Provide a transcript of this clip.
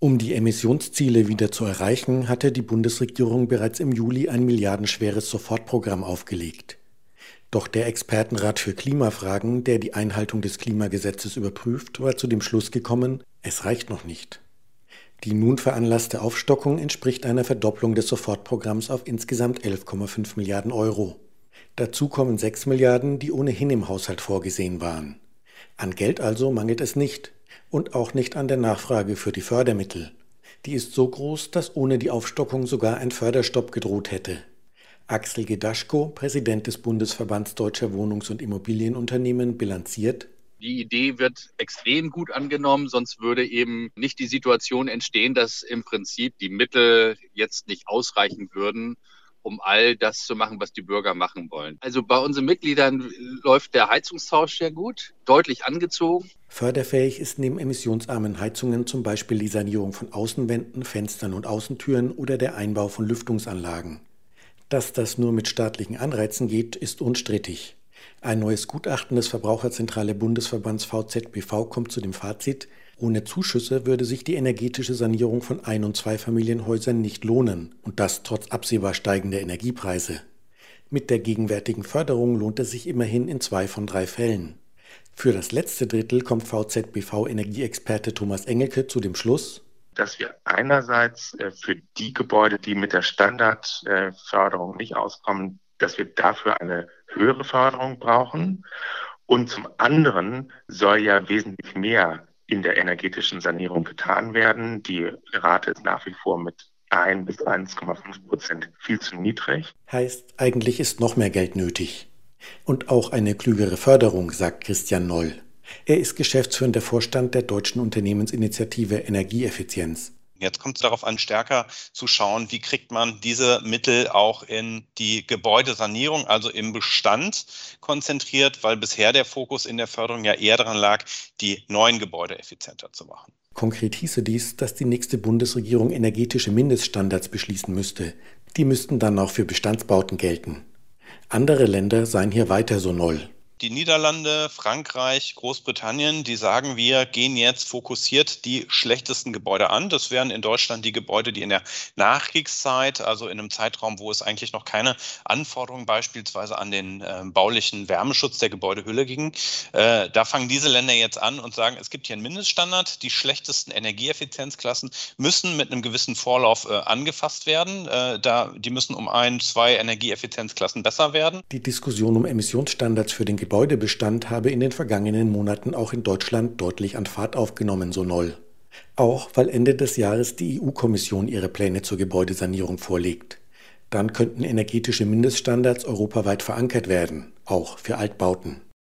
Um die Emissionsziele wieder zu erreichen, hatte die Bundesregierung bereits im Juli ein milliardenschweres Sofortprogramm aufgelegt. Doch der Expertenrat für Klimafragen, der die Einhaltung des Klimagesetzes überprüft, war zu dem Schluss gekommen, es reicht noch nicht. Die nun veranlasste Aufstockung entspricht einer Verdopplung des Sofortprogramms auf insgesamt 11,5 Milliarden Euro. Dazu kommen 6 Milliarden, die ohnehin im Haushalt vorgesehen waren. An Geld also mangelt es nicht und auch nicht an der Nachfrage für die Fördermittel. Die ist so groß, dass ohne die Aufstockung sogar ein Förderstopp gedroht hätte. Axel Gedaschko, Präsident des Bundesverbands Deutscher Wohnungs- und Immobilienunternehmen, bilanziert, die Idee wird extrem gut angenommen, sonst würde eben nicht die Situation entstehen, dass im Prinzip die Mittel jetzt nicht ausreichen würden, um all das zu machen, was die Bürger machen wollen. Also bei unseren Mitgliedern läuft der Heizungstausch sehr gut, deutlich angezogen. Förderfähig ist neben emissionsarmen Heizungen zum Beispiel die Sanierung von Außenwänden, Fenstern und Außentüren oder der Einbau von Lüftungsanlagen. Dass das nur mit staatlichen Anreizen geht, ist unstrittig. Ein neues Gutachten des Verbraucherzentrale Bundesverbands VZBV kommt zu dem Fazit, ohne Zuschüsse würde sich die energetische Sanierung von Ein- und Zweifamilienhäusern nicht lohnen, und das trotz absehbar steigender Energiepreise. Mit der gegenwärtigen Förderung lohnt es sich immerhin in zwei von drei Fällen. Für das letzte Drittel kommt VZBV-Energieexperte Thomas Engelke zu dem Schluss, dass wir einerseits äh, für die Gebäude, die mit der Standardförderung nicht auskommen, dass wir dafür eine höhere Förderung brauchen. Und zum anderen soll ja wesentlich mehr in der energetischen Sanierung getan werden. Die Rate ist nach wie vor mit 1 bis 1,5 Prozent viel zu niedrig. Heißt, eigentlich ist noch mehr Geld nötig. Und auch eine klügere Förderung, sagt Christian Noll. Er ist geschäftsführender Vorstand der deutschen Unternehmensinitiative Energieeffizienz. Jetzt kommt es darauf an, stärker zu schauen, wie kriegt man diese Mittel auch in die Gebäudesanierung, also im Bestand konzentriert, weil bisher der Fokus in der Förderung ja eher daran lag, die neuen Gebäude effizienter zu machen. Konkret hieße dies, dass die nächste Bundesregierung energetische Mindeststandards beschließen müsste. Die müssten dann auch für Bestandsbauten gelten. Andere Länder seien hier weiter so null die Niederlande, Frankreich, Großbritannien, die sagen, wir gehen jetzt fokussiert die schlechtesten Gebäude an. Das wären in Deutschland die Gebäude, die in der Nachkriegszeit, also in einem Zeitraum, wo es eigentlich noch keine Anforderungen beispielsweise an den äh, baulichen Wärmeschutz der Gebäudehülle ging. Äh, da fangen diese Länder jetzt an und sagen, es gibt hier einen Mindeststandard. Die schlechtesten Energieeffizienzklassen müssen mit einem gewissen Vorlauf äh, angefasst werden. Äh, da, die müssen um ein, zwei Energieeffizienzklassen besser werden. Die Diskussion um Emissionsstandards für den Gebäudebestand habe in den vergangenen Monaten auch in Deutschland deutlich an Fahrt aufgenommen, so Noll. Auch weil Ende des Jahres die EU-Kommission ihre Pläne zur Gebäudesanierung vorlegt. Dann könnten energetische Mindeststandards europaweit verankert werden, auch für Altbauten.